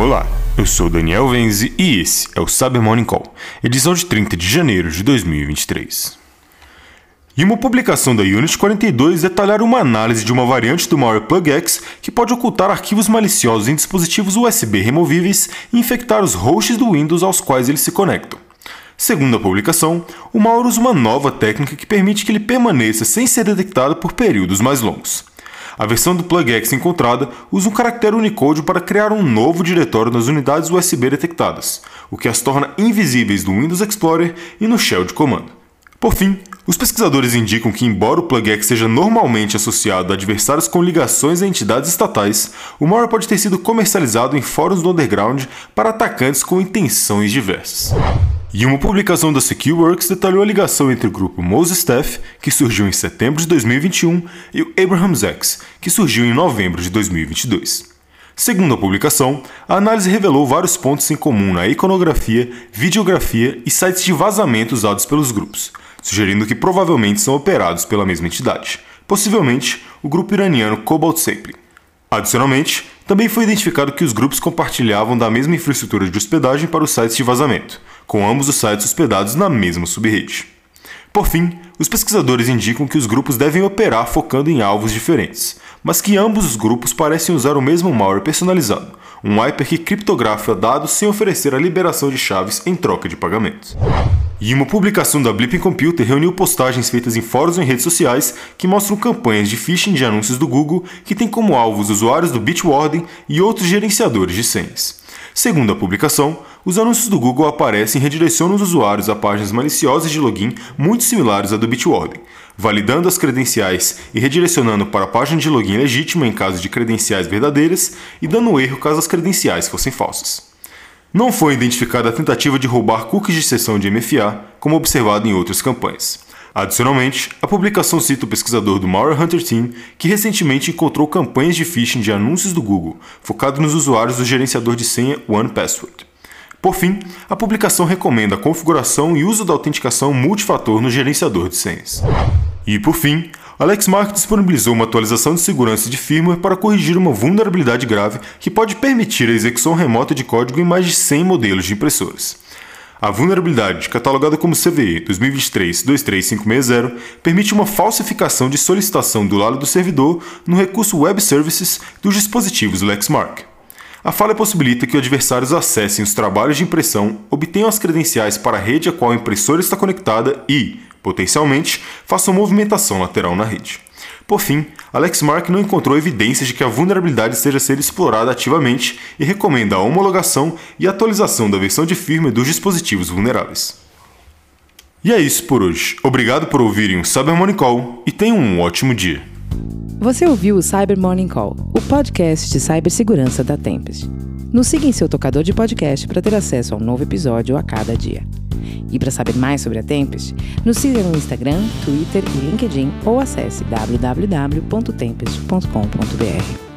Olá, eu sou Daniel Venzi e esse é o Cyber Morning Call, edição de 30 de janeiro de 2023. E uma publicação da Unity 42 detalhar uma análise de uma variante do malware PlugX que pode ocultar arquivos maliciosos em dispositivos USB removíveis e infectar os hosts do Windows aos quais eles se conectam. Segundo a publicação, o malware usa uma nova técnica que permite que ele permaneça sem ser detectado por períodos mais longos. A versão do PlugX encontrada usa um caractere Unicode para criar um novo diretório nas unidades USB detectadas, o que as torna invisíveis no Windows Explorer e no shell de comando. Por fim, os pesquisadores indicam que, embora o PlugX seja normalmente associado a adversários com ligações a entidades estatais, o malware pode ter sido comercializado em fóruns do underground para atacantes com intenções diversas. E uma publicação da SecureWorks detalhou a ligação entre o grupo Moses Staff, que surgiu em setembro de 2021, e o Abraham X, que surgiu em novembro de 2022. Segundo a publicação, a análise revelou vários pontos em comum na iconografia, videografia e sites de vazamento usados pelos grupos, sugerindo que provavelmente são operados pela mesma entidade, possivelmente o grupo iraniano Cobalt Sapling. Adicionalmente, também foi identificado que os grupos compartilhavam da mesma infraestrutura de hospedagem para os sites de vazamento, com ambos os sites hospedados na mesma subrede. Por fim, os pesquisadores indicam que os grupos devem operar focando em alvos diferentes, mas que ambos os grupos parecem usar o mesmo malware personalizado, um wiper que criptografa dados sem oferecer a liberação de chaves em troca de pagamentos. E uma publicação da Blipping Computer reuniu postagens feitas em fóruns e redes sociais que mostram campanhas de phishing de anúncios do Google que têm como alvos usuários do Bitwarden e outros gerenciadores de senhas. Segundo a publicação, os anúncios do Google aparecem e redirecionam os usuários a páginas maliciosas de login muito similares à do Bitwarden, validando as credenciais e redirecionando para a página de login legítima em caso de credenciais verdadeiras e dando erro caso as credenciais fossem falsas. Não foi identificada a tentativa de roubar cookies de sessão de MFA, como observado em outras campanhas. Adicionalmente, a publicação cita o pesquisador do Malware Hunter Team, que recentemente encontrou campanhas de phishing de anúncios do Google, focado nos usuários do gerenciador de senha OnePassword. Por fim, a publicação recomenda a configuração e uso da autenticação multifator no gerenciador de senhas. E por fim, Alex Mark disponibilizou uma atualização de segurança de firmware para corrigir uma vulnerabilidade grave que pode permitir a execução remota de código em mais de 100 modelos de impressoras. A vulnerabilidade, catalogada como CVE 2023-23560, permite uma falsificação de solicitação do lado do servidor no recurso Web Services dos dispositivos Lexmark. A falha possibilita que adversários acessem os trabalhos de impressão, obtenham as credenciais para a rede a qual a impressora está conectada e, Potencialmente, façam movimentação lateral na rede. Por fim, Alex Mark não encontrou evidências de que a vulnerabilidade esteja sendo explorada ativamente e recomenda a homologação e atualização da versão de firmware dos dispositivos vulneráveis. E é isso por hoje. Obrigado por ouvirem o Cyber Morning Call e tenham um ótimo dia. Você ouviu o Cyber Morning Call, o podcast de cibersegurança da Tempest. Nos siga em seu tocador de podcast para ter acesso a um novo episódio a cada dia. E para saber mais sobre a Tempest, nos siga no Instagram, Twitter e LinkedIn ou acesse www.tempest.com.br.